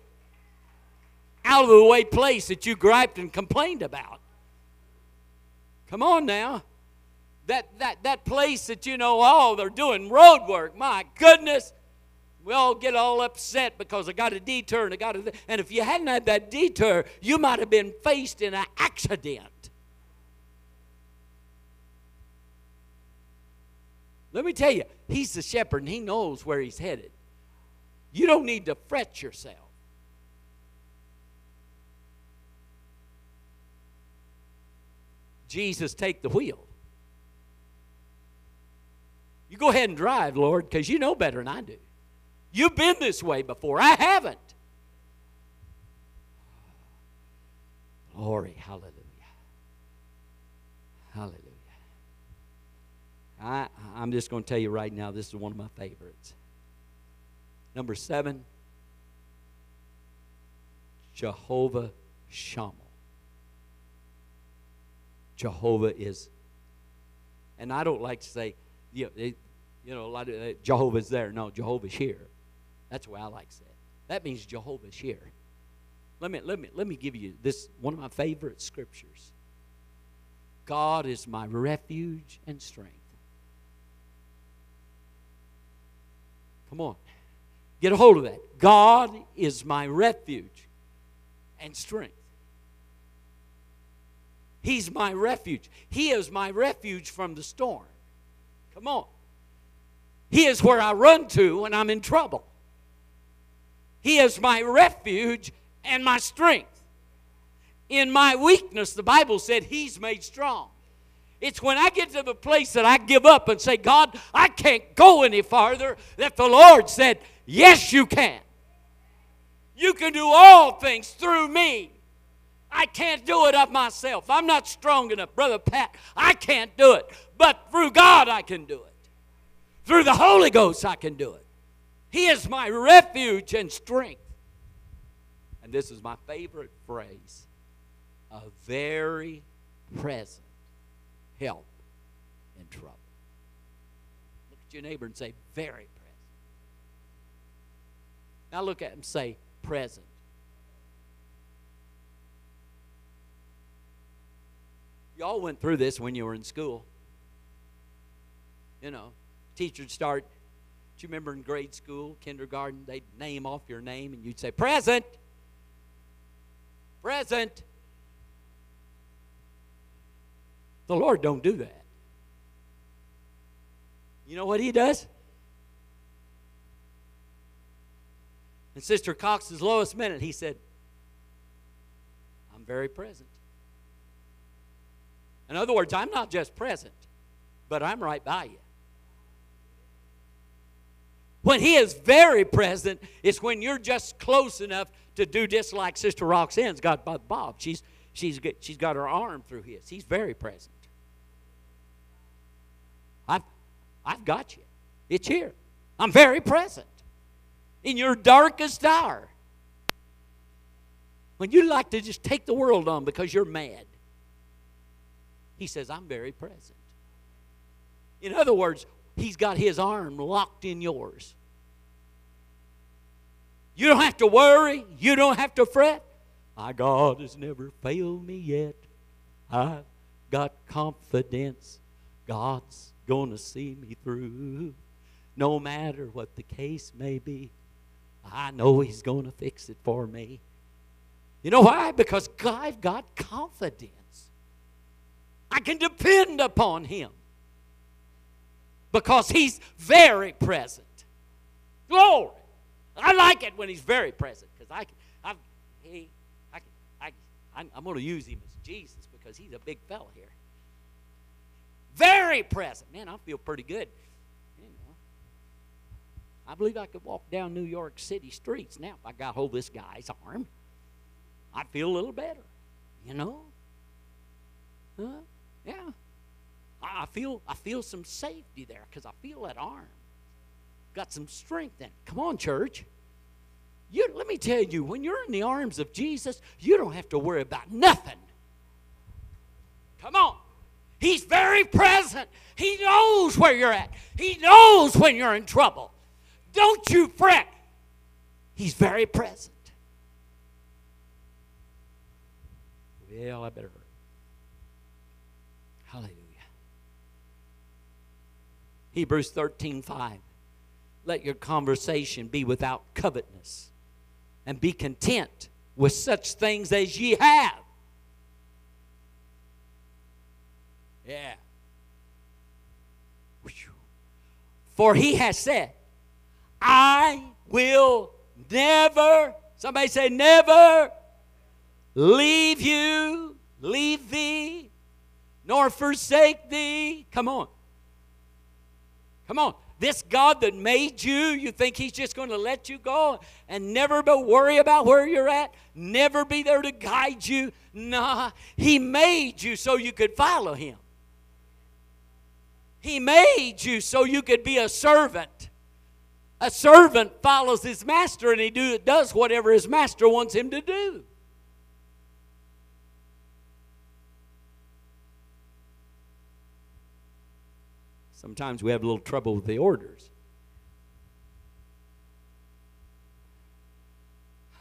out of the way place that you griped and complained about? Come on now. That, that, that place that you know, oh, they're doing road work. My goodness. We all get all upset because I got a detour and I got a. And if you hadn't had that detour, you might have been faced in an accident. Let me tell you, he's the shepherd and he knows where he's headed. You don't need to fret yourself. Jesus, take the wheel. You go ahead and drive, Lord, because you know better than I do. You've been this way before. I haven't. Glory, hallelujah. Hallelujah. I, I'm just going to tell you right now, this is one of my favorites. Number seven, Jehovah Shammah. Jehovah is, and I don't like to say, you know, you know a lot of uh, Jehovah's there. No, Jehovah's here. That's the way I like it. That means Jehovah's here. Let me let me let me give you this one of my favorite scriptures. God is my refuge and strength. Come on. Get a hold of that. God is my refuge and strength. He's my refuge. He is my refuge from the storm. Come on. He is where I run to when I'm in trouble. He is my refuge and my strength. In my weakness, the Bible said, He's made strong. It's when I get to the place that I give up and say, God, I can't go any farther, that the Lord said, Yes, you can. You can do all things through me. I can't do it of myself. I'm not strong enough, Brother Pat. I can't do it. But through God, I can do it. Through the Holy Ghost, I can do it. He is my refuge and strength. And this is my favorite phrase a very present help in trouble. Look at your neighbor and say, very present. Now look at him and say, present. Y'all went through this when you were in school. You know, teachers start. Do you remember in grade school, kindergarten, they'd name off your name and you'd say, Present. Present. The Lord don't do that. You know what he does? In Sister Cox's lowest minute, he said, I'm very present. In other words, I'm not just present, but I'm right by you. When he is very present, it's when you're just close enough to do just like Sister Roxanne's got Bob. She's, she's, she's got her arm through his. He's very present. I've, I've got you. It's here. I'm very present in your darkest hour. When you like to just take the world on because you're mad, he says, I'm very present. In other words, he's got his arm locked in yours. You don't have to worry. You don't have to fret. My God has never failed me yet. I've got confidence. God's going to see me through. No matter what the case may be, I know He's going to fix it for me. You know why? Because I've got confidence. I can depend upon Him because He's very present. Glory. I like it when He's very present because I, I, he, I, I, I'm going to use Him as Jesus because He's a big fella here. Very present. Man, I feel pretty good. You know, I believe I could walk down New York City streets now if I got hold of this guy's arm. I'd feel a little better. You know? Huh? Yeah. I feel I feel some safety there because I feel that arm. Got some strength in it. Come on, church. You, let me tell you, when you're in the arms of Jesus, you don't have to worry about nothing. Come on. He's very present. He knows where you're at. He knows when you're in trouble. Don't you fret. He's very present. Well, I better hurry. Hallelujah. Hebrews 13 5. Let your conversation be without covetousness, and be content with such things as ye have. Yeah. For he has said, I will never, somebody say, never leave you, leave thee, nor forsake thee. Come on. Come on. This God that made you, you think He's just going to let you go and never be worry about where you're at, never be there to guide you? Nah, He made you so you could follow Him. He made you so you could be a servant. A servant follows his master and he do, does whatever his master wants him to do. Sometimes we have a little trouble with the orders.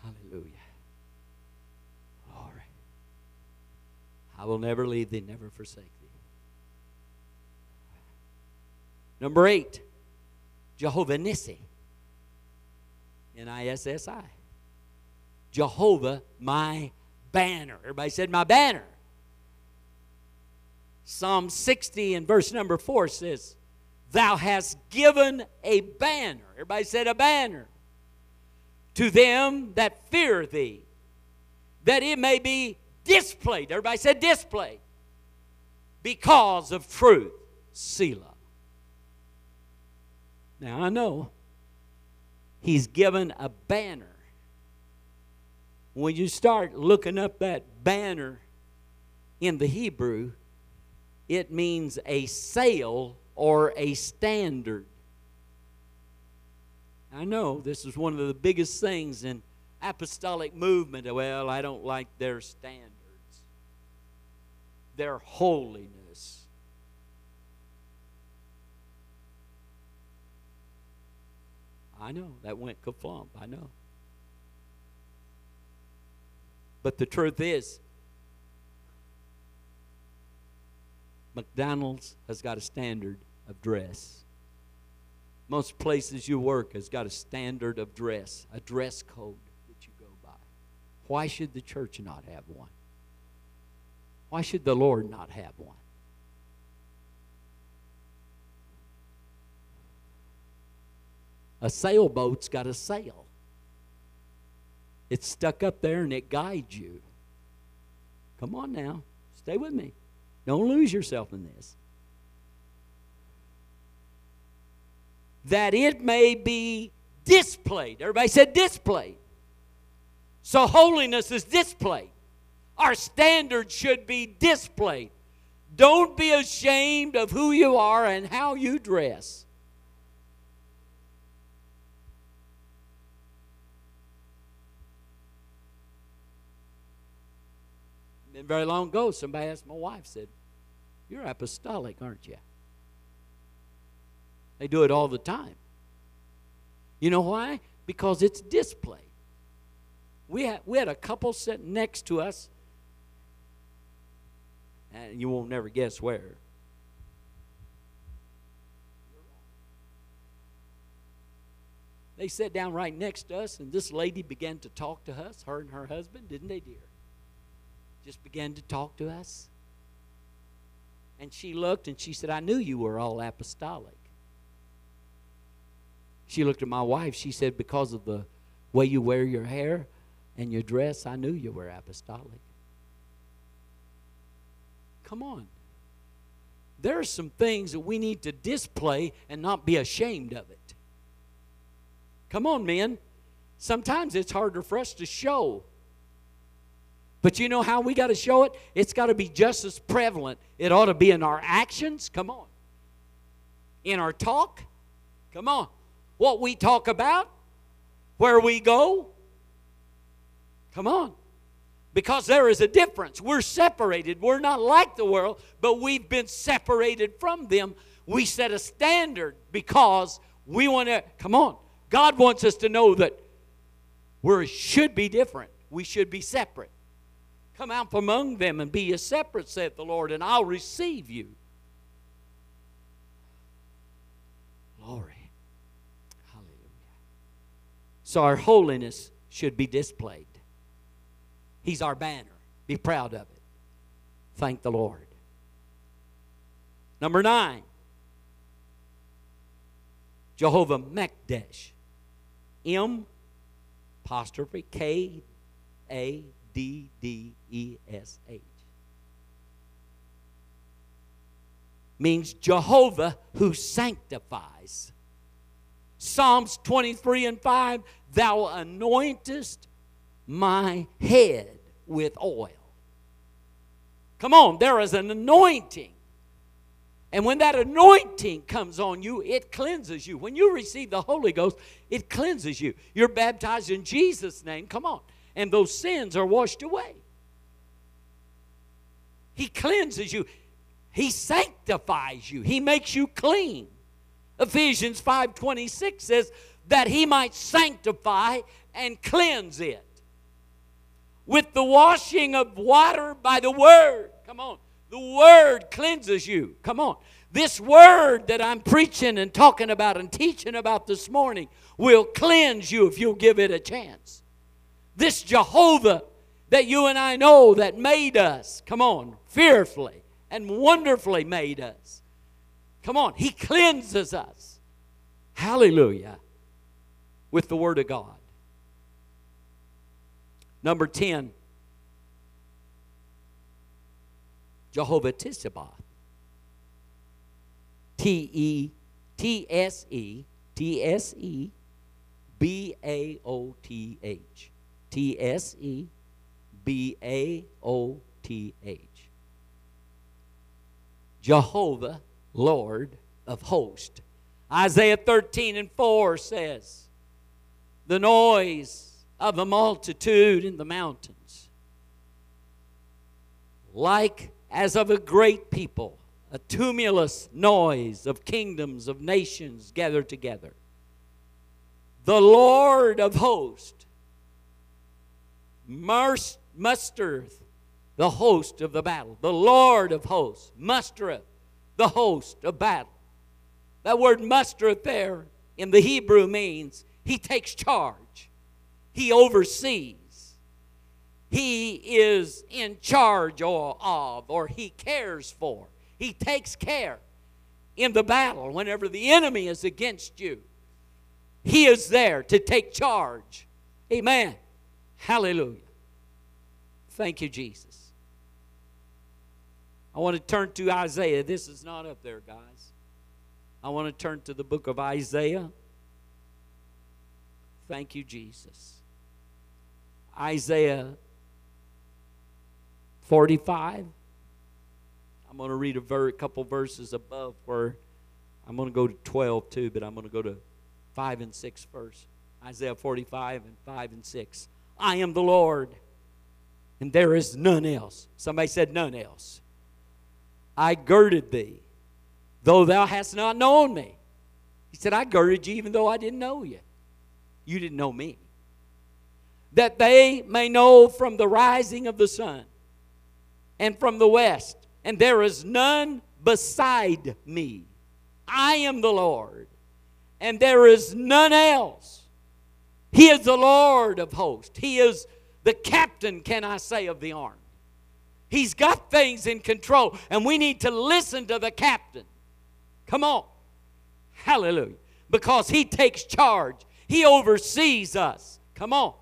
Hallelujah. Glory. I will never leave thee, never forsake thee. Number eight, Jehovah Nissi. N I S S I. Jehovah, my banner. Everybody said, my banner. Psalm 60 and verse number 4 says, Thou hast given a banner. Everybody said, a banner. To them that fear thee, that it may be displayed. Everybody said, displayed. Because of truth. Selah. Now I know he's given a banner. When you start looking up that banner in the Hebrew, it means a sail or a standard. I know this is one of the biggest things in apostolic movement. Well, I don't like their standards, their holiness. I know that went kaflump. I know. But the truth is, McDonald's has got a standard of dress. Most places you work has got a standard of dress, a dress code that you go by. Why should the church not have one? Why should the Lord not have one? A sailboat's got a sail. It's stuck up there and it guides you. Come on now. Stay with me. Don't lose yourself in this. That it may be displayed. Everybody said displayed. So holiness is displayed. Our standards should be displayed. Don't be ashamed of who you are and how you dress. Been very long ago, somebody asked my wife, said, You're apostolic, aren't you? They do it all the time. You know why? Because it's display. We had, we had a couple sitting next to us, and you won't never guess where. They sat down right next to us, and this lady began to talk to us, her and her husband, didn't they, dear? just began to talk to us. And she looked and she said, I knew you were all apostolic. She looked at my wife. She said, Because of the way you wear your hair and your dress, I knew you were apostolic. Come on. There are some things that we need to display and not be ashamed of it. Come on, men. Sometimes it's harder for us to show but you know how we got to show it? It's got to be just as prevalent. It ought to be in our actions. Come on. In our talk. Come on. What we talk about. Where we go. Come on. Because there is a difference. We're separated. We're not like the world, but we've been separated from them. We set a standard because we want to. Come on. God wants us to know that we should be different. We should be separate. Come out from among them and be ye separate, saith the Lord, and I'll receive you. Glory. Hallelujah. So our holiness should be displayed. He's our banner. Be proud of it. Thank the Lord. Number nine, Jehovah M'Kaddesh. M apostrophe K A D D E S H. Means Jehovah who sanctifies. Psalms 23 and 5 Thou anointest my head with oil. Come on, there is an anointing. And when that anointing comes on you, it cleanses you. When you receive the Holy Ghost, it cleanses you. You're baptized in Jesus' name. Come on. And those sins are washed away. He cleanses you. He sanctifies you. He makes you clean. Ephesians 5:26 says that he might sanctify and cleanse it with the washing of water by the word. Come on. The word cleanses you. Come on. This word that I'm preaching and talking about and teaching about this morning will cleanse you if you'll give it a chance. This Jehovah that you and I know that made us, come on, fearfully and wonderfully made us. Come on, He cleanses us. Hallelujah. With the Word of God. Number 10, Jehovah Tsebaoth. T E T S E T S E B A O T H. T S E B A O T H. Jehovah, Lord of hosts. Isaiah 13 and 4 says, The noise of a multitude in the mountains, like as of a great people, a tumultuous noise of kingdoms, of nations gathered together. The Lord of hosts mustereth the host of the battle. The Lord of hosts mustereth the host of battle. That word mustereth there in the Hebrew means he takes charge, he oversees. He is in charge of, or he cares for. He takes care in the battle whenever the enemy is against you. He is there to take charge. Amen. Hallelujah. Thank you, Jesus. I want to turn to Isaiah. This is not up there, guys. I want to turn to the book of Isaiah. Thank you, Jesus. Isaiah 45. I'm going to read a ver- couple verses above where I'm going to go to 12 too, but I'm going to go to 5 and 6 first. Isaiah 45 and 5 and 6. I am the Lord, and there is none else. Somebody said, None else. I girded thee, though thou hast not known me. He said, I girded you even though I didn't know you. You didn't know me. That they may know from the rising of the sun and from the west, and there is none beside me. I am the Lord, and there is none else. He is the Lord of hosts. He is the captain, can I say, of the army. He's got things in control, and we need to listen to the captain. Come on. Hallelujah. Because he takes charge, he oversees us. Come on.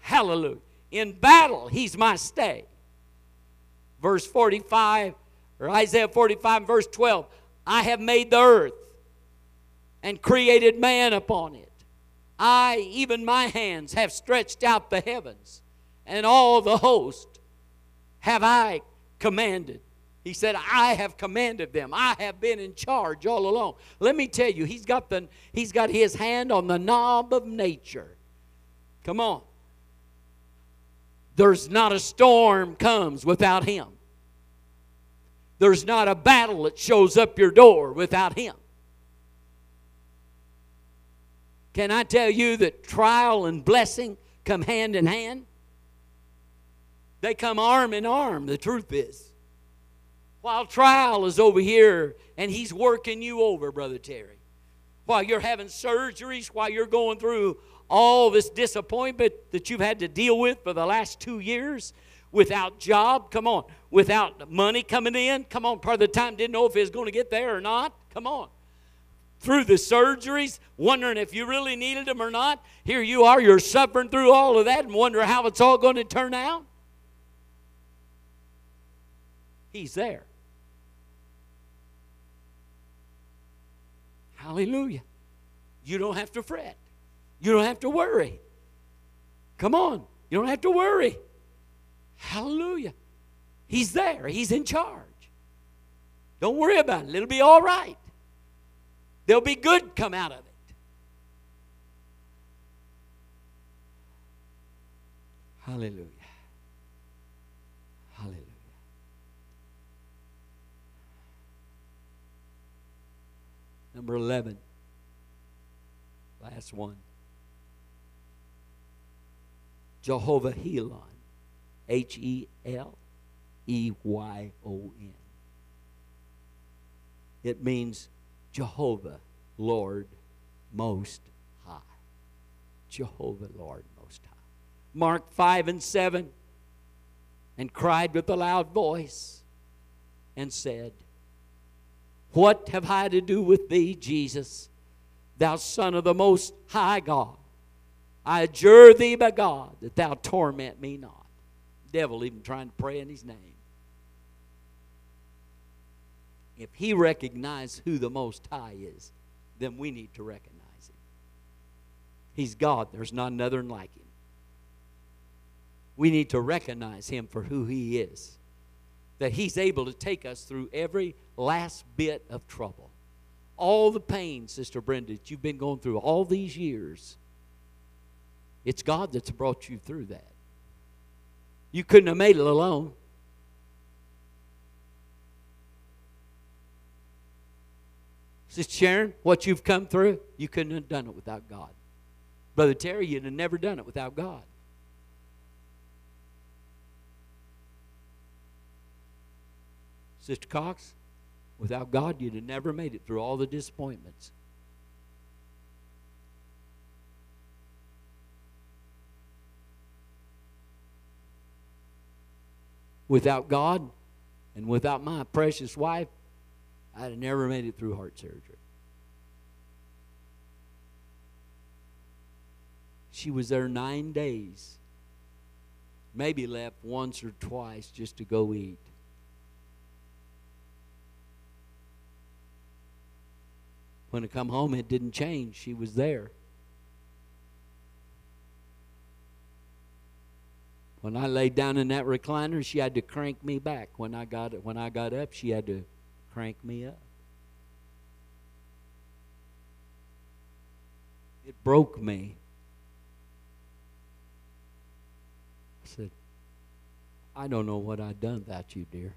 Hallelujah. In battle, he's my stay. Verse 45, or Isaiah 45, verse 12 I have made the earth and created man upon it. I, even my hands, have stretched out the heavens, and all the host have I commanded. He said, I have commanded them. I have been in charge all along. Let me tell you, he's got, the, he's got his hand on the knob of nature. Come on. There's not a storm comes without him. There's not a battle that shows up your door without him. Can I tell you that trial and blessing come hand in hand? They come arm in arm, the truth is. While trial is over here and he's working you over, Brother Terry. While you're having surgeries, while you're going through all this disappointment that you've had to deal with for the last two years, without job, come on, without money coming in, come on, part of the time didn't know if it was going to get there or not, come on. Through the surgeries, wondering if you really needed them or not. Here you are, you're suffering through all of that and wonder how it's all going to turn out. He's there. Hallelujah. You don't have to fret. You don't have to worry. Come on. You don't have to worry. Hallelujah. He's there, He's in charge. Don't worry about it, it'll be all right. There'll be good come out of it. Hallelujah. Hallelujah. Number 11. Last one. Jehovah Helon. H E L E Y O N. It means Jehovah, Lord, Most High. Jehovah, Lord, Most High. Mark 5 and 7. And cried with a loud voice and said, What have I to do with thee, Jesus, thou Son of the Most High God? I adjure thee by God that thou torment me not devil even trying to pray in his name. If he recognizes who the Most High is, then we need to recognize him. He's God, there's not another like him. We need to recognize him for who he is. That he's able to take us through every last bit of trouble. All the pain, Sister Brenda, that you've been going through all these years, it's God that's brought you through that. You couldn't have made it alone. Sister Sharon, what you've come through, you couldn't have done it without God. Brother Terry, you'd have never done it without God. Sister Cox, without God, you'd have never made it through all the disappointments. Without God and without my precious wife, I'd have never made it through heart surgery. She was there nine days. Maybe left once or twice just to go eat. When I come home, it didn't change. She was there. When I laid down in that recliner, she had to crank me back. When I got when I got up, she had to crank me up. It broke me. I said, I don't know what I'd done without you, dear.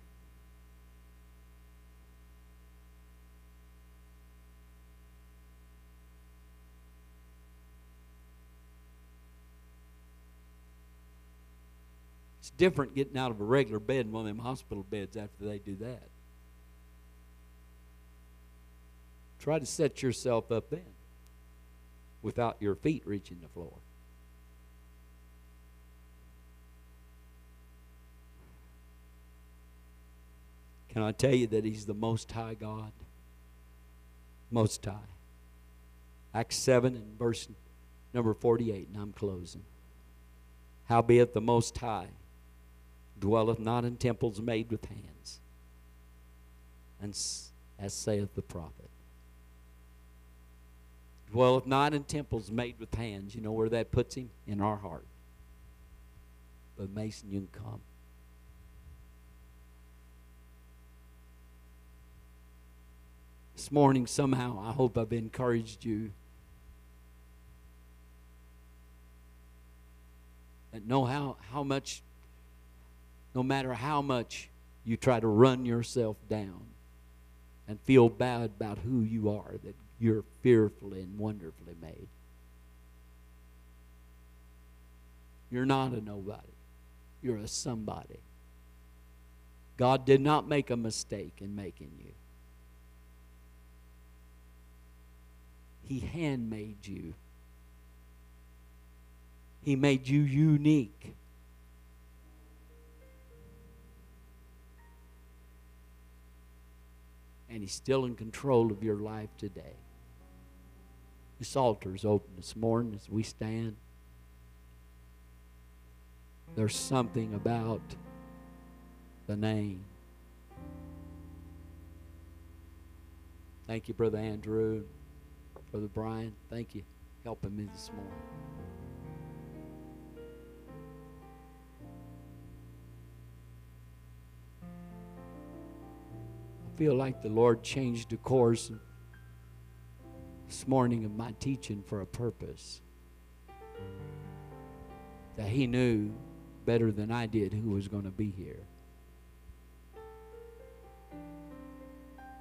It's different getting out of a regular bed in one of them hospital beds after they do that. Try to set yourself up then without your feet reaching the floor. Can I tell you that He's the Most High God? Most High. Acts 7 and verse number 48, and I'm closing. Howbeit the Most High dwelleth not in temples made with hands. And as saith the prophet, dwelleth not in temples made with hands. You know where that puts him? In our heart. But Mason, you can come. This morning, somehow, I hope I've encouraged you. And know how, how much no matter how much you try to run yourself down and feel bad about who you are, that you're fearfully and wonderfully made. You're not a nobody. you're a somebody. God did not make a mistake in making you. He handmade you. He made you unique. And He's still in control of your life today. This altar is open this morning as we stand. There's something about the name. Thank you, Brother Andrew. Brother Brian, thank you helping me this morning. I feel like the Lord changed the course this morning of my teaching for a purpose. That He knew better than I did who was going to be here.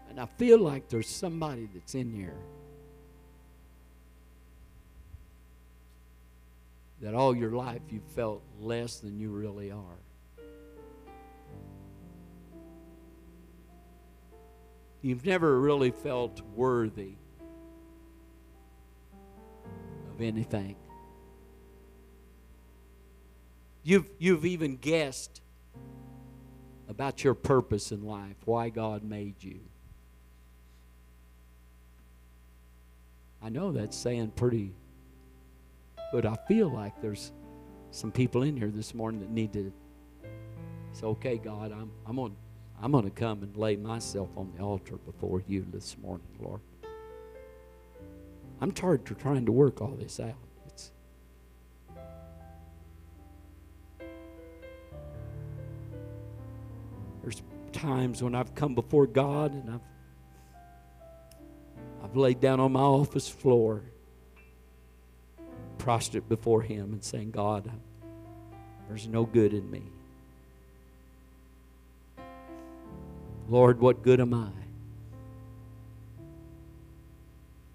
And I feel like there's somebody that's in here that all your life you felt less than you really are. You've never really felt worthy of anything. You've, you've even guessed about your purpose in life, why God made you. I know that's saying pretty, but I feel like there's some people in here this morning that need to say, okay, God, I'm, I'm going I'm going to come and lay myself on the altar before you this morning, Lord. I'm tired of trying to work all this out. It's, there's times when I've come before God and I've I've laid down on my office floor, prostrate before Him, and saying, God, there's no good in me. Lord, what good am I?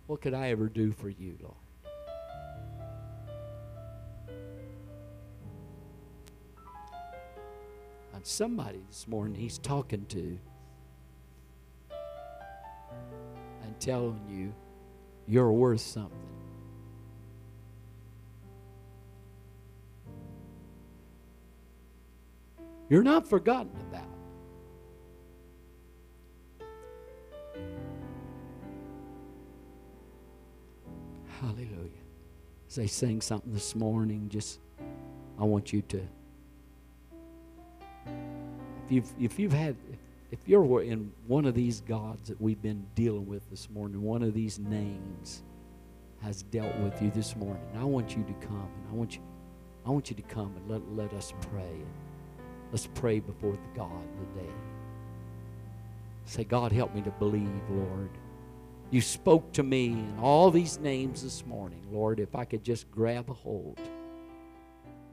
What could I ever do for you, Lord? And somebody this morning he's talking to and telling you you're worth something. You're not forgotten about. As they sing something this morning, just I want you to. If you've if you've had if you're in one of these gods that we've been dealing with this morning, one of these names has dealt with you this morning, I want you to come and I want you I want you to come and let, let us pray. Let's pray before the God today. Say, God, help me to believe, Lord. You spoke to me in all these names this morning. Lord, if I could just grab a hold,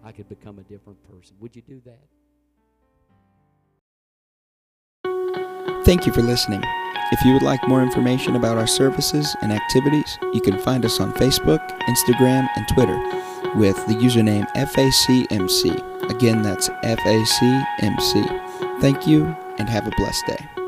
I could become a different person. Would you do that? Thank you for listening. If you would like more information about our services and activities, you can find us on Facebook, Instagram, and Twitter with the username FACMC. Again, that's FACMC. Thank you and have a blessed day.